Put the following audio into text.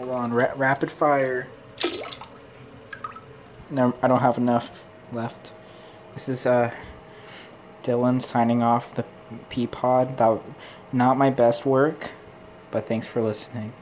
Hold on, ra- rapid fire. No, I don't have enough left. This is uh Dylan signing off the Peapod. That not my best work, but thanks for listening.